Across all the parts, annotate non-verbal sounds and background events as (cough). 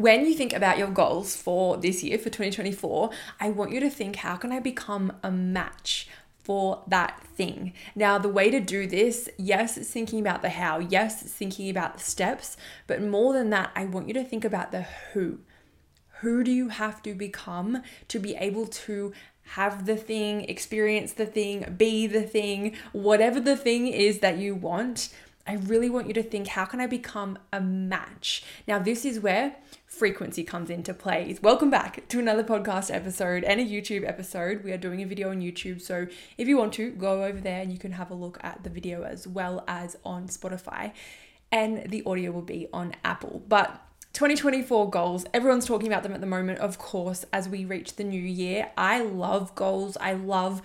when you think about your goals for this year, for 2024, I want you to think how can I become a match for that thing? Now, the way to do this, yes, it's thinking about the how, yes, it's thinking about the steps, but more than that, I want you to think about the who. Who do you have to become to be able to have the thing, experience the thing, be the thing, whatever the thing is that you want? I really want you to think how can I become a match? Now, this is where frequency comes into play. Welcome back to another podcast episode and a YouTube episode. We are doing a video on YouTube, so if you want to, go over there and you can have a look at the video as well as on Spotify, and the audio will be on Apple. But 2024 goals, everyone's talking about them at the moment, of course, as we reach the new year. I love goals. I love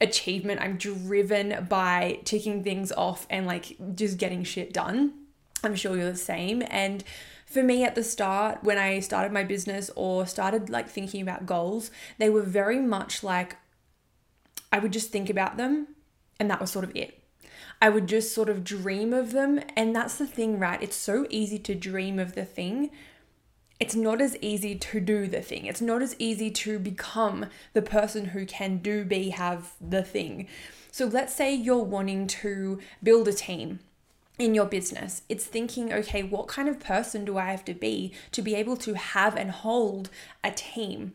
achievement. I'm driven by ticking things off and like just getting shit done. I'm sure you're the same. And for me at the start, when I started my business or started like thinking about goals, they were very much like I would just think about them and that was sort of it. I would just sort of dream of them. And that's the thing, right? It's so easy to dream of the thing, it's not as easy to do the thing. It's not as easy to become the person who can do, be, have the thing. So let's say you're wanting to build a team in your business. It's thinking, okay, what kind of person do I have to be to be able to have and hold a team?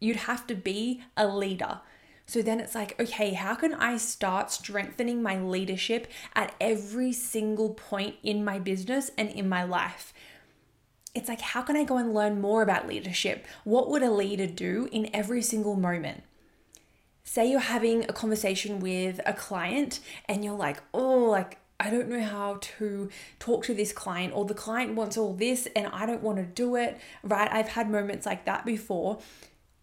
You'd have to be a leader. So then it's like, okay, how can I start strengthening my leadership at every single point in my business and in my life? it's like, how can I go and learn more about leadership? What would a leader do in every single moment? Say you're having a conversation with a client and you're like, oh, like, I don't know how to talk to this client, or the client wants all this and I don't want to do it, right? I've had moments like that before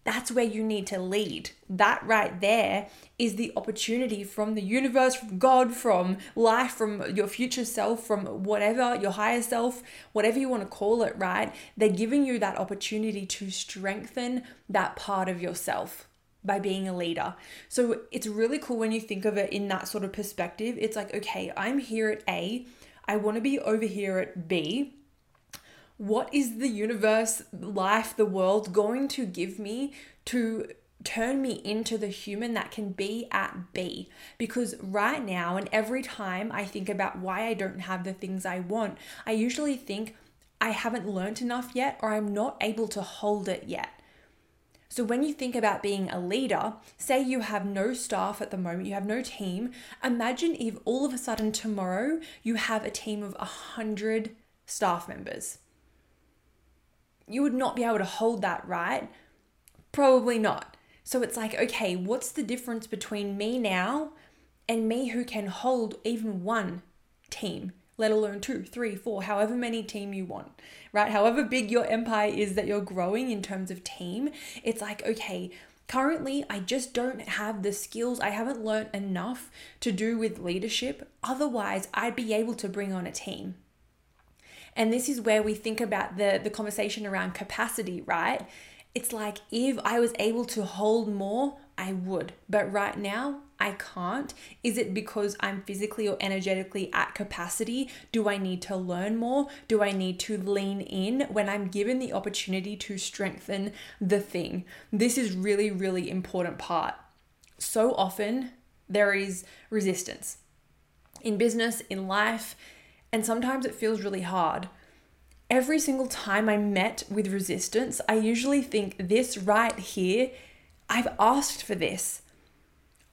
that's where you need to lead. That right there is the opportunity from the universe, from God, from life, from your future self, from whatever, your higher self, whatever you want to call it, right? They're giving you that opportunity to strengthen that part of yourself by being a leader. So it's really cool when you think of it in that sort of perspective. It's like, okay, I'm here at A, I want to be over here at B what is the universe, life, the world going to give me to turn me into the human that can be at B. Because right now, and every time I think about why I don't have the things I want, I usually think I haven't learned enough yet or I'm not able to hold it yet. So, when you think about being a leader, say you have no staff at the moment, you have no team, imagine if all of a sudden tomorrow you have a team of 100 staff members you would not be able to hold that, right? Probably not. So it's like, okay, what's the difference between me now and me who can hold even one team, let alone two, three, four, however many team you want, right? However big your empire is that you're growing in terms of team, it's like, okay, currently I just don't have the skills. I haven't learned enough to do with leadership. Otherwise, I'd be able to bring on a team. And this is where we think about the, the conversation around capacity, right? It's like if I was able to hold more, I would. But right now, I can't. Is it because I'm physically or energetically at capacity? Do I need to learn more? Do I need to lean in when I'm given the opportunity to strengthen the thing? This is really, really important part. So often there is resistance in business, in life, and sometimes it feels really hard. Every single time I'm met with resistance, I usually think this right here, I've asked for this.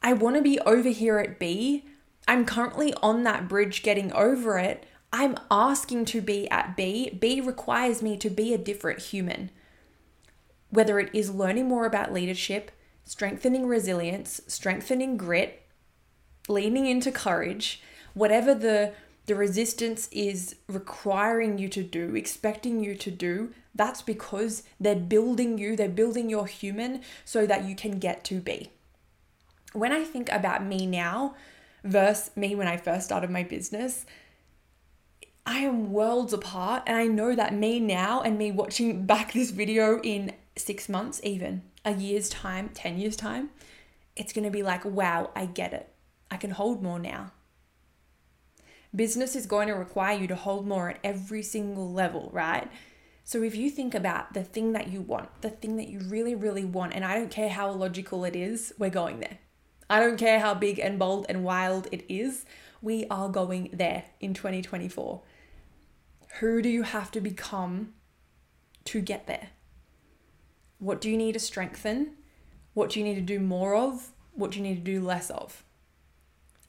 I want to be over here at B. I'm currently on that bridge getting over it. I'm asking to be at B. B requires me to be a different human. Whether it is learning more about leadership, strengthening resilience, strengthening grit, leaning into courage, whatever the the resistance is requiring you to do, expecting you to do, that's because they're building you, they're building your human so that you can get to be. When I think about me now versus me when I first started my business, I am worlds apart, and I know that me now and me watching back this video in six months, even a year's time, 10 years' time, it's gonna be like, wow, I get it. I can hold more now. Business is going to require you to hold more at every single level, right? So if you think about the thing that you want, the thing that you really, really want, and I don't care how illogical it is, we're going there. I don't care how big and bold and wild it is, we are going there in 2024. Who do you have to become to get there? What do you need to strengthen? What do you need to do more of? What do you need to do less of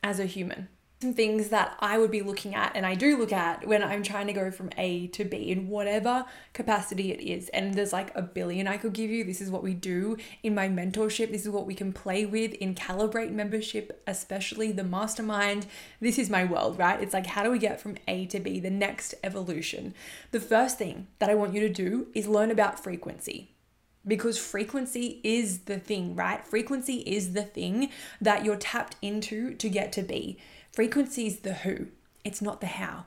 as a human? Some things that I would be looking at and I do look at when I'm trying to go from A to B in whatever capacity it is. And there's like a billion I could give you. This is what we do in my mentorship. This is what we can play with in Calibrate membership, especially the mastermind. This is my world, right? It's like, how do we get from A to B, the next evolution? The first thing that I want you to do is learn about frequency because frequency is the thing, right? Frequency is the thing that you're tapped into to get to be. Frequency is the who, it's not the how.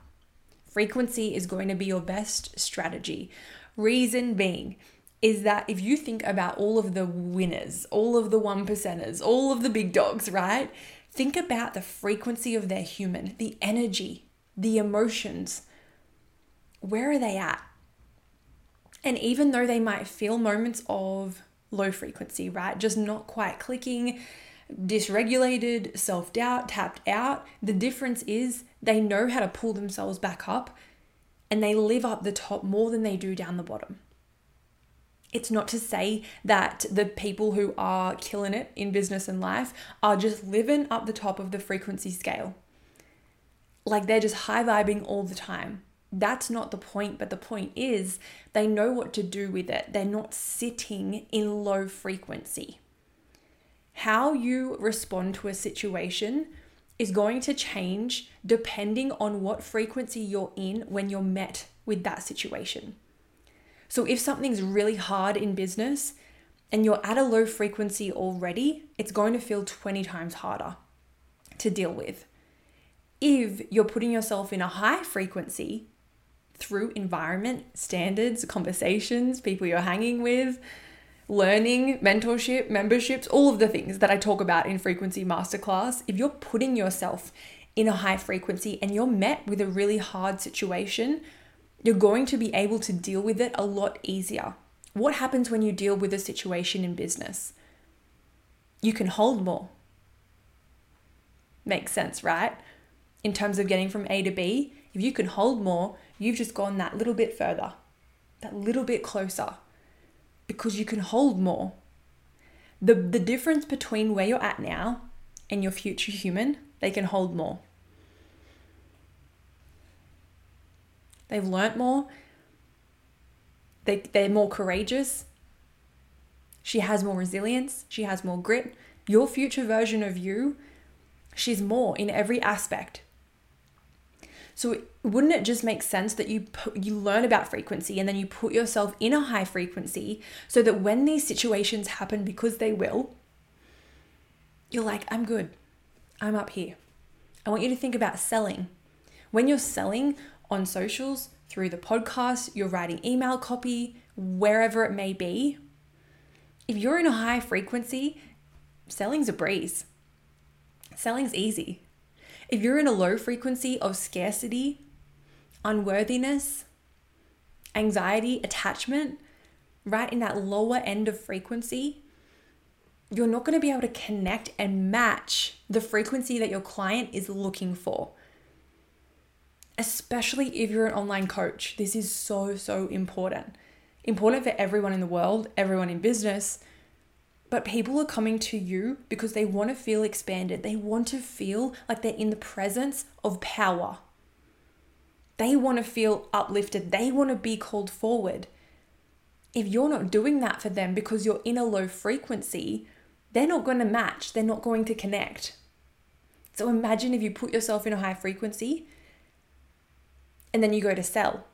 Frequency is going to be your best strategy. Reason being is that if you think about all of the winners, all of the one percenters, all of the big dogs, right? Think about the frequency of their human, the energy, the emotions. Where are they at? And even though they might feel moments of low frequency, right? Just not quite clicking, dysregulated, self doubt, tapped out. The difference is they know how to pull themselves back up and they live up the top more than they do down the bottom. It's not to say that the people who are killing it in business and life are just living up the top of the frequency scale. Like they're just high vibing all the time. That's not the point, but the point is they know what to do with it. They're not sitting in low frequency how you respond to a situation is going to change depending on what frequency you're in when you're met with that situation. So, if something's really hard in business and you're at a low frequency already, it's going to feel 20 times harder to deal with. If you're putting yourself in a high frequency through environment, standards, conversations, people you're hanging with, learning, mentorship, memberships, all of the things that I talk about in Frequency Masterclass, if you're putting yourself in a high frequency and you're met with a really hard situation, you're going to be able to deal with it a lot easier. What happens when you deal with a situation in business? You can hold more. Makes sense, right? In terms of getting from A to B, if you can hold more, you've just gone that little bit further, that little bit closer because you can hold more. The, the difference between where you're at now and your future human, they can hold more. They've learnt more. They, they're more courageous. She has more resilience. She has more grit. Your future version of you, she's more in every aspect. So wouldn't it just make sense that you put, you learn about frequency and then you put yourself in a high frequency so that when these situations happen because they will, you're like, I'm good. I'm up here. I want you to think about selling. When you're selling on socials, through the podcast, you're writing email copy, wherever it may be, if you're in a high frequency, selling's a breeze. Selling's easy. If you're in a low frequency of scarcity, unworthiness, anxiety, attachment, right in that lower end of frequency, you're not going to be able to connect and match the frequency that your client is looking for. Especially if you're an online coach, this is so, so important. Important for everyone in the world, everyone in business, but people are coming to you because they want to feel expanded. They want to feel like they're in the presence of power. They want to feel uplifted. They want to be called forward. If you're not doing that for them because you're in a low frequency, they're not going to match. They're not going to connect. So imagine if you put yourself in a high frequency and then you go to sell.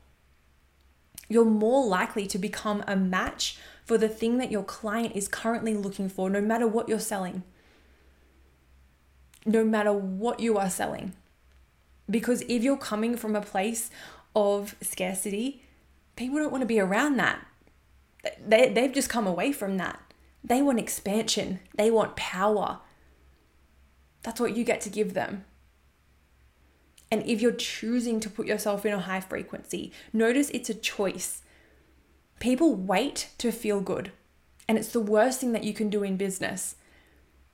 You're more likely to become a match for the thing that your client is currently looking for, no matter what you're selling. No matter what you are selling. Because if you're coming from a place of scarcity, people don't want to be around that. They, they've just come away from that. They want expansion, they want power. That's what you get to give them. And if you're choosing to put yourself in a high frequency, notice it's a choice. People wait to feel good. And it's the worst thing that you can do in business.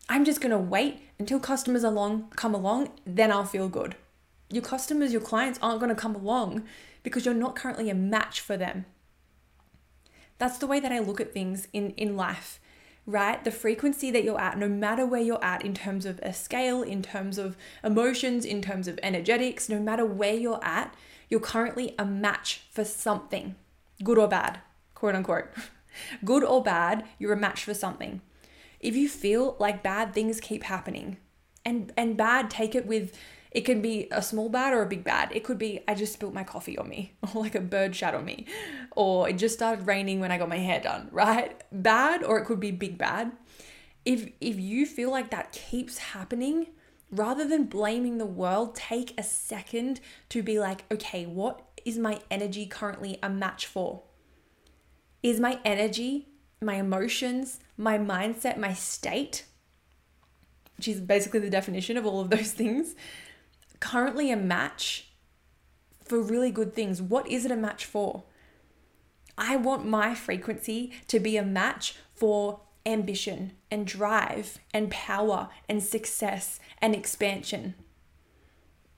I'm just going to wait until customers along come along, then I'll feel good. Your customers, your clients aren't going to come along because you're not currently a match for them. That's the way that I look at things in in life right? The frequency that you're at, no matter where you're at in terms of a scale, in terms of emotions, in terms of energetics, no matter where you're at, you're currently a match for something, good or bad, quote unquote. (laughs) good or bad, you're a match for something. If you feel like bad things keep happening, and and bad, take it with it can be a small bad or a big bad. It could be I just spilt my coffee on me, (laughs) or like a bird shat on me, or it just started raining when I got my hair done, (laughs) right? Bad, or it could be big bad. If if you feel like that keeps happening, rather than blaming the world, take a second to be like, okay, what is my energy currently a match for? Is my energy, my emotions, my mindset, my state, which is basically the definition of all of those (laughs) things, currently a match for really good things. What is it a match for? I want my frequency to be a match for ambition and drive and power and success and expansion.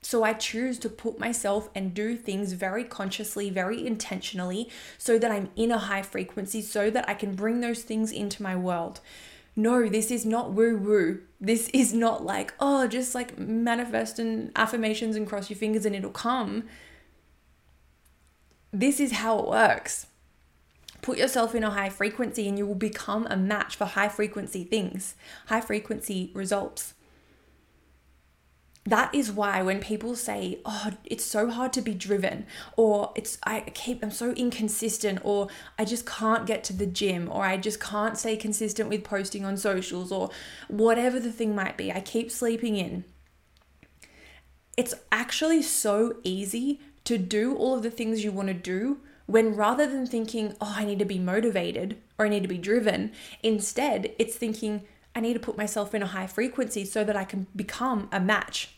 So I choose to put myself and do things very consciously, very intentionally, so that I'm in a high frequency, so that I can bring those things into my world. No, this is not woo woo. This is not like, oh, just like manifest and affirmations and cross your fingers and it'll come. This is how it works. Put yourself in a high frequency and you will become a match for high frequency things, high frequency results that is why when people say oh it's so hard to be driven or it's i keep i'm so inconsistent or i just can't get to the gym or i just can't stay consistent with posting on socials or whatever the thing might be i keep sleeping in. It's actually so easy to do all of the things you want to do when rather than thinking oh i need to be motivated or i need to be driven instead it's thinking I need to put myself in a high frequency so that I can become a match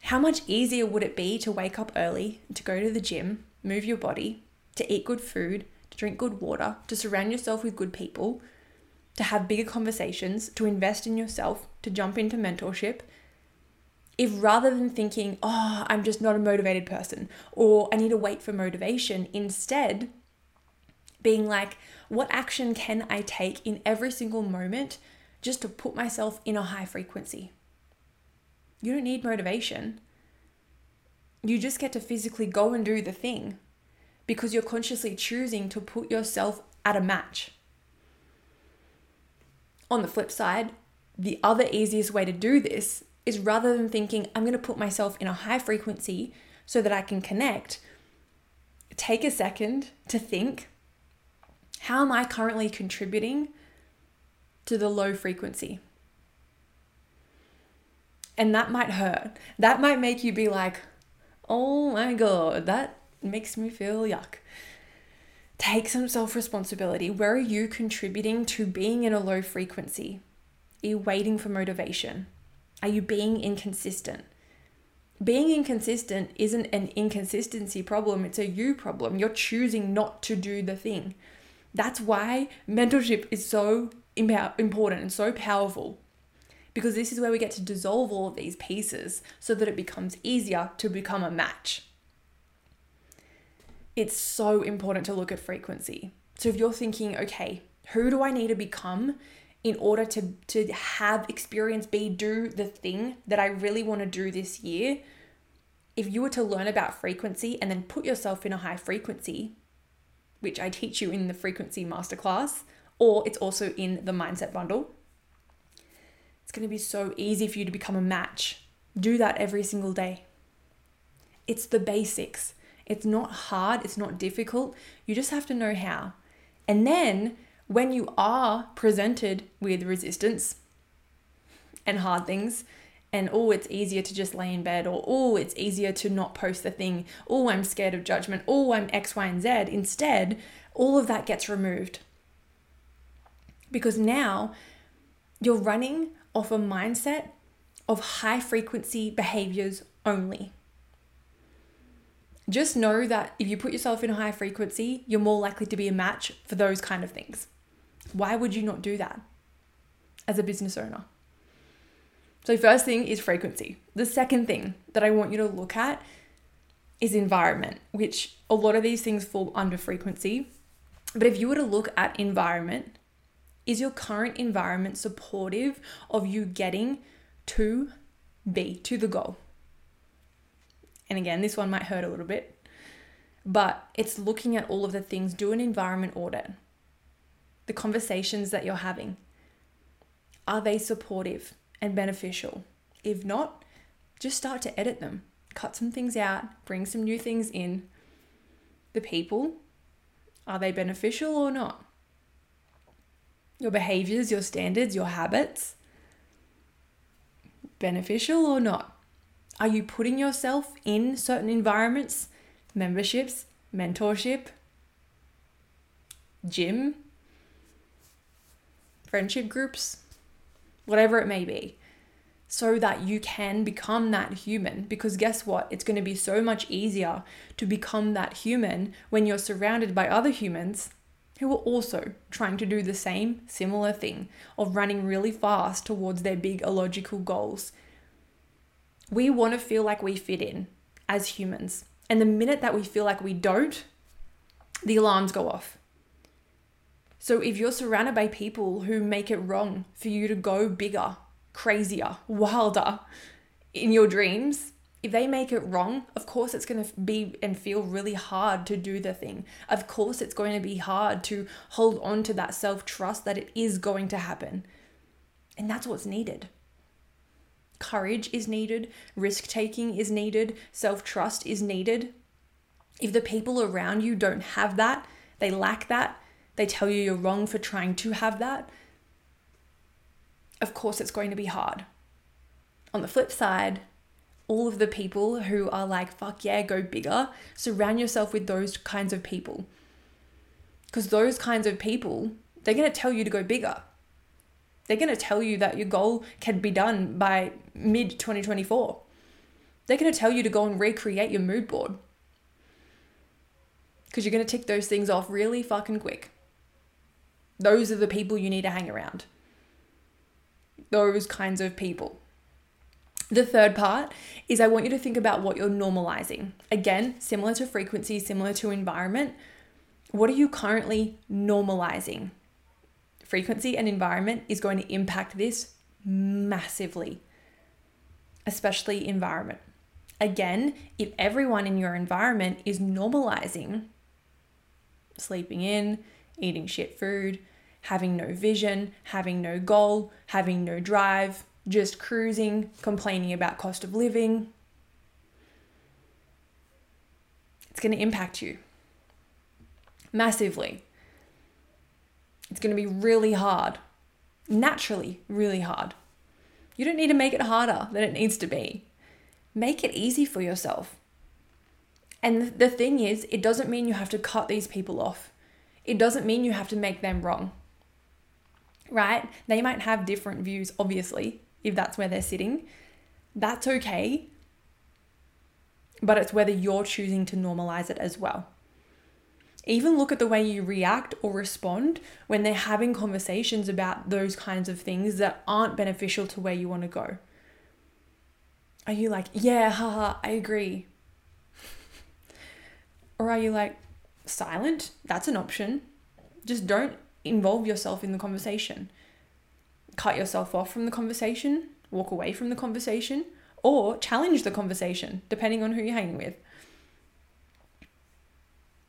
how much easier would it be to wake up early, to go to the gym, move your body, to eat good food, to drink good water, to surround yourself with good people, to have bigger conversations, to invest in yourself, to jump into mentorship? If rather than thinking, oh, I'm just not a motivated person, or I need to wait for motivation, instead, being like, what action can I take in every single moment just to put myself in a high frequency? You don't need motivation. You just get to physically go and do the thing because you're consciously choosing to put yourself at a match. On the flip side, the other easiest way to do this is rather than thinking, I'm going to put myself in a high frequency so that I can connect, take a second to think, how am I currently contributing to the low frequency? And that might hurt. That might make you be like, oh my God, that makes me feel yuck. Take some self responsibility. Where are you contributing to being in a low frequency? Are you waiting for motivation? Are you being inconsistent? Being inconsistent isn't an inconsistency problem, it's a you problem. You're choosing not to do the thing. That's why mentorship is so important and so powerful because this is where we get to dissolve all of these pieces so that it becomes easier to become a match. It's so important to look at frequency. So if you're thinking, okay, who do I need to become in order to, to have experience be do the thing that I really want to do this year? If you were to learn about frequency and then put yourself in a high frequency, which I teach you in the frequency masterclass, or it's also in the mindset bundle, it's going to be so easy for you to become a match. Do that every single day. It's the basics. It's not hard, it's not difficult. You just have to know how. And then when you are presented with resistance and hard things, and oh, it's easier to just lay in bed, or oh, it's easier to not post the thing, oh, I'm scared of judgment, oh, I'm X, Y, and Z. Instead, all of that gets removed. Because now you're running off a mindset of high frequency behaviors only. just know that if you put yourself in a high frequency, you're more likely to be a match for those kind of things. Why would you not do that as a business owner? So, first thing is frequency. The second thing that I want you to look at is environment, which a lot of these things fall under frequency. But if you were to look at environment, is your current environment supportive of you getting to B, to the goal? And again, this one might hurt a little bit, but it's looking at all of the things. Do an environment audit. The conversations that you're having, are they supportive and beneficial? If not, just start to edit them. Cut some things out, bring some new things in. The people, are they beneficial or not? Your behaviors, your standards, your habits, beneficial or not? Are you putting yourself in certain environments, memberships, mentorship, gym, friendship groups, whatever it may be, so that you can become that human? Because guess what? It's going to be so much easier to become that human when you're surrounded by other humans who are also trying to do the same similar thing of running really fast towards their big illogical goals we want to feel like we fit in as humans. And the minute that we feel like we don't, the alarms go off. So if you're surrounded by people who make it wrong for you to go bigger, crazier, wilder in your dreams, if they make it wrong, of course it's going to be and feel really hard to do the thing. Of course it's going to be hard to hold on to that self trust that it is going to happen. And that's what's needed courage is needed, risk taking is needed, self trust is needed. If the people around you don't have that, they lack that, they tell you you're wrong for trying to have that, of course it's going to be hard. On the flip side, all of the people who are like, fuck yeah, go bigger, surround yourself with those kinds of people. Because those kinds of people, they're going to tell you to go bigger. They're going to tell you that your goal can be done by mid 2024. They're going to tell you to go and recreate your mood board because you're going to tick those things off really fucking quick. Those are the people you need to hang around. Those kinds of people. The third part is I want you to think about what you're normalizing. Again, similar to frequency, similar to environment. What are you currently normalizing? frequency and environment is going to impact this massively, especially environment. Again, if everyone in your environment is normalizing sleeping in, eating shit food, having no vision, having no goal, having no drive, just cruising, complaining about cost of living, it's going to impact you massively. It's going to be really hard, naturally, really hard. You don't need to make it harder than it needs to be. Make it easy for yourself. And the thing is, it doesn't mean you have to cut these people off. It doesn't mean you have to make them wrong. Right? They might have different views, obviously, if that's where they're sitting. That's okay. But it's whether you're choosing to normalize it as well. Even look at the way you react or respond when they're having conversations about those kinds of things that aren't beneficial to where you want to go. Are you like, yeah, haha, I agree? or are you like, silent? That's an option. Just don't involve yourself in the conversation. Cut yourself off from the conversation, walk away from the conversation, or challenge the conversation, depending on who you're hanging with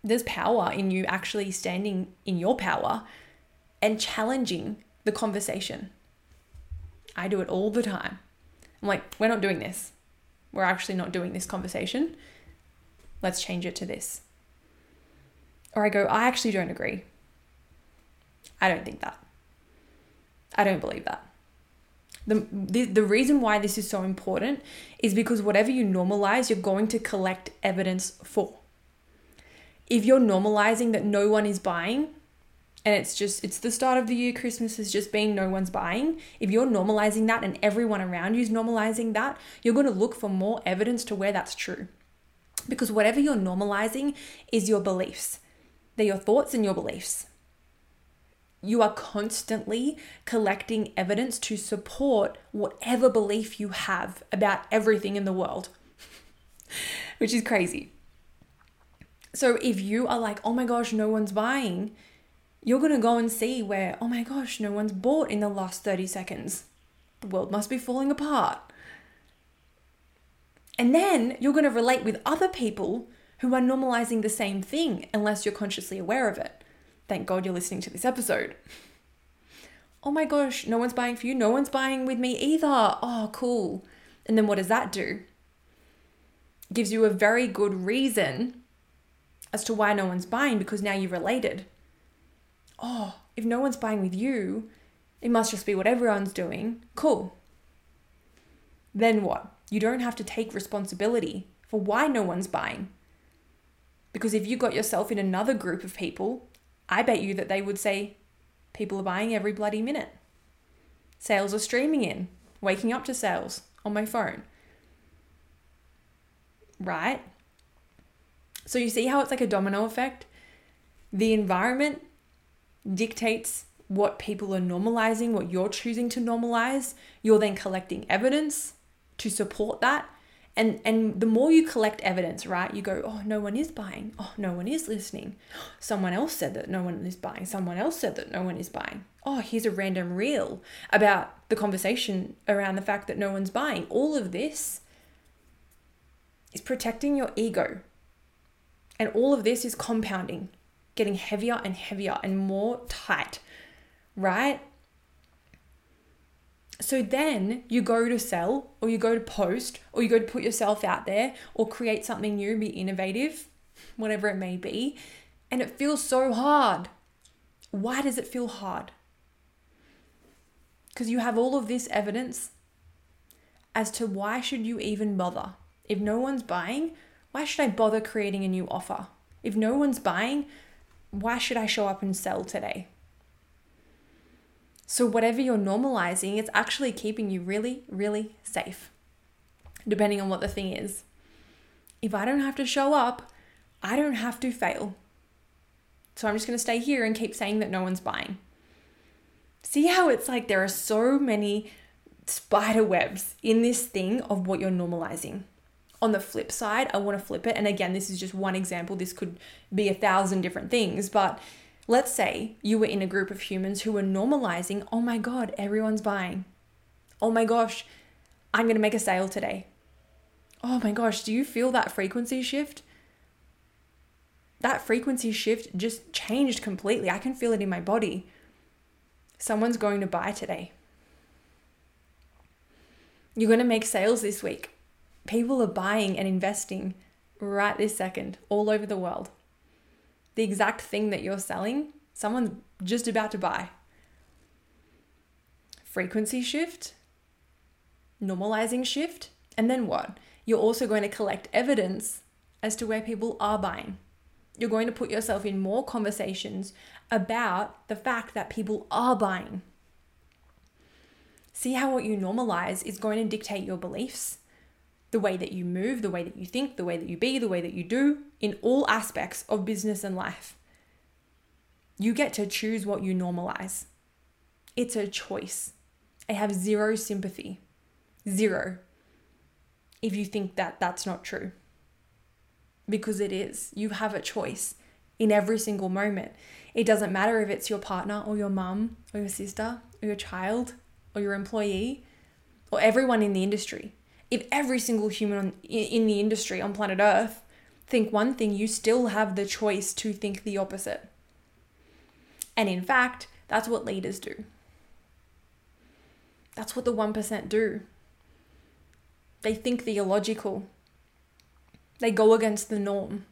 there's power in you actually standing in your power and challenging the conversation. I do it all the time. I'm like, we're not doing this. We're actually not doing this conversation. Let's change it to this. Or I go, I actually don't agree. I don't think that. I don't believe that. The, the, the reason why this is so important is because whatever you normalize, you're going to collect evidence for if you're normalizing that no one is buying and it's just it's the start of the year christmas has just been no one's buying if you're normalizing that and everyone around you is normalizing that you're going to look for more evidence to where that's true Because whatever you're normalizing is your beliefs, they're your thoughts and your beliefs. You are constantly collecting evidence to support whatever belief you have about everything in the world, (laughs) which is crazy. So if you are like, oh my gosh, no one's buying, you're going to go and see where, oh my gosh, no one's bought in the last 30 seconds. The world must be falling apart. And then you're going to relate with other people who are normalizing the same thing unless you're consciously aware of it. Thank God you're listening to this episode. Oh my gosh, no one's buying for you. No one's buying with me either. Oh, cool. And then what does that do? gives you a very good reason as to why no one's buying because now you're related. Oh, if no one's buying with you, it must just be what everyone's doing. Cool. Then what? You don't have to take responsibility for why no one's buying. Because if you got yourself in another group of people, I bet you that they would say, people are buying every bloody minute. Sales are streaming in, waking up to sales on my phone. Right? So you see how it's like a domino effect? The environment dictates what people are normalizing, what you're choosing to normalize. You're then collecting evidence to support that. And and the more you collect evidence, right? You go, "Oh, no one is buying. Oh, no one is listening. (gasps) Someone else said that no one is buying. Someone else said that no one is buying. Oh, here's a random reel about the conversation around the fact that no one's buying. All of this is protecting your ego and all of this is compounding, getting heavier and heavier and more tight, right? So then you go to sell, or you go to post, or you go to put yourself out there, or create something new, be innovative, whatever it may be, and it feels so hard. Why does it feel hard? Because you have all of this evidence as to why should you even bother? If no one's buying, why should I bother creating a new offer? If no one's buying, why should I show up and sell today? So, whatever you're normalizing, it's actually keeping you really, really safe, depending on what the thing is. If I don't have to show up, I don't have to fail. So, I'm just going to stay here and keep saying that no one's buying. See how it's like there are so many spider webs in this thing of what you're normalizing on the flip side, I want to flip it. And again, this is just one example. This could be a thousand different things. But let's say you were in a group of humans who were normalizing, oh my God, everyone's buying. Oh my gosh, I'm going to make a sale today. Oh my gosh, do you feel that frequency shift? That frequency shift just changed completely. I can feel it in my body. Someone's going to buy today. You're going to make sales this week people are buying and investing right this second all over the world. The exact thing that you're selling, someone's just about to buy. Frequency shift, normalizing shift, and then what? You're also going to collect evidence as to where people are buying. You're going to put yourself in more conversations about the fact that people are buying. See how what you normalize is going to dictate your beliefs the way that you move, the way that you think, the way that you be, the way that you do in all aspects of business and life. You get to choose what you normalize. It's a choice. I have zero sympathy. Zero. If you think that that's not true. Because it is. You have a choice in every single moment. It doesn't matter if it's your partner or your mum or your sister or your child or your employee or everyone in the industry if every single human in the industry on planet Earth think one thing, you still have the choice to think the opposite. And in fact, that's what leaders do. That's what the 1% do. They think the illogical. They go against the norm.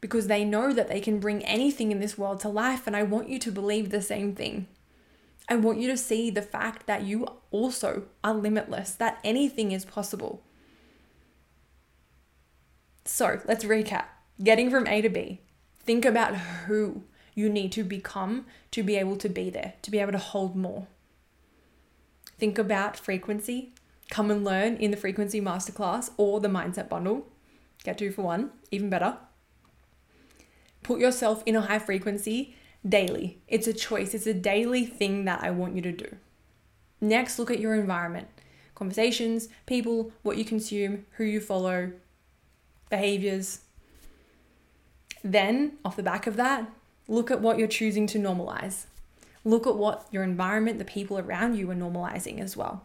Because they know that they can bring anything in this world to life, and I want you to believe the same thing. I want you to see the fact that you also are limitless, that anything is possible. So let's recap getting from A to B. Think about who you need to become to be able to be there, to be able to hold more. Think about frequency. Come and learn in the frequency masterclass or the mindset bundle. Get two for one, even better. Put yourself in a high frequency daily. It's a choice, it's a daily thing that I want you to do. Next, look at your environment conversations, people, what you consume, who you follow, behaviors. Then, off the back of that, look at what you're choosing to normalize. Look at what your environment, the people around you are normalizing as well.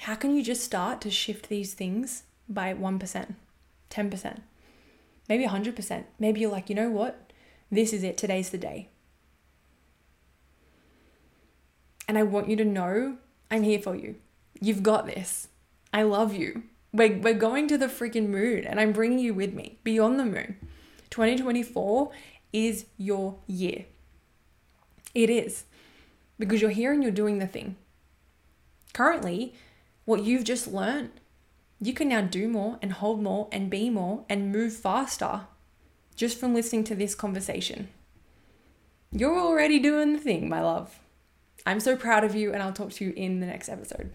How can you just start to shift these things by 1%, 10%, maybe 100%? Maybe you're like, you know what? This is it. Today's the day. And I want you to know I'm here for you. You've got this. I love you. We're, we're going to the freaking moon and I'm bringing you with me beyond the moon. 2024 is your year. It is because you're here and you're doing the thing. Currently, what you've just learned, you can now do more and hold more and be more and move faster just from listening to this conversation. You're already doing the thing, my love. I'm so proud of you, and I'll talk to you in the next episode.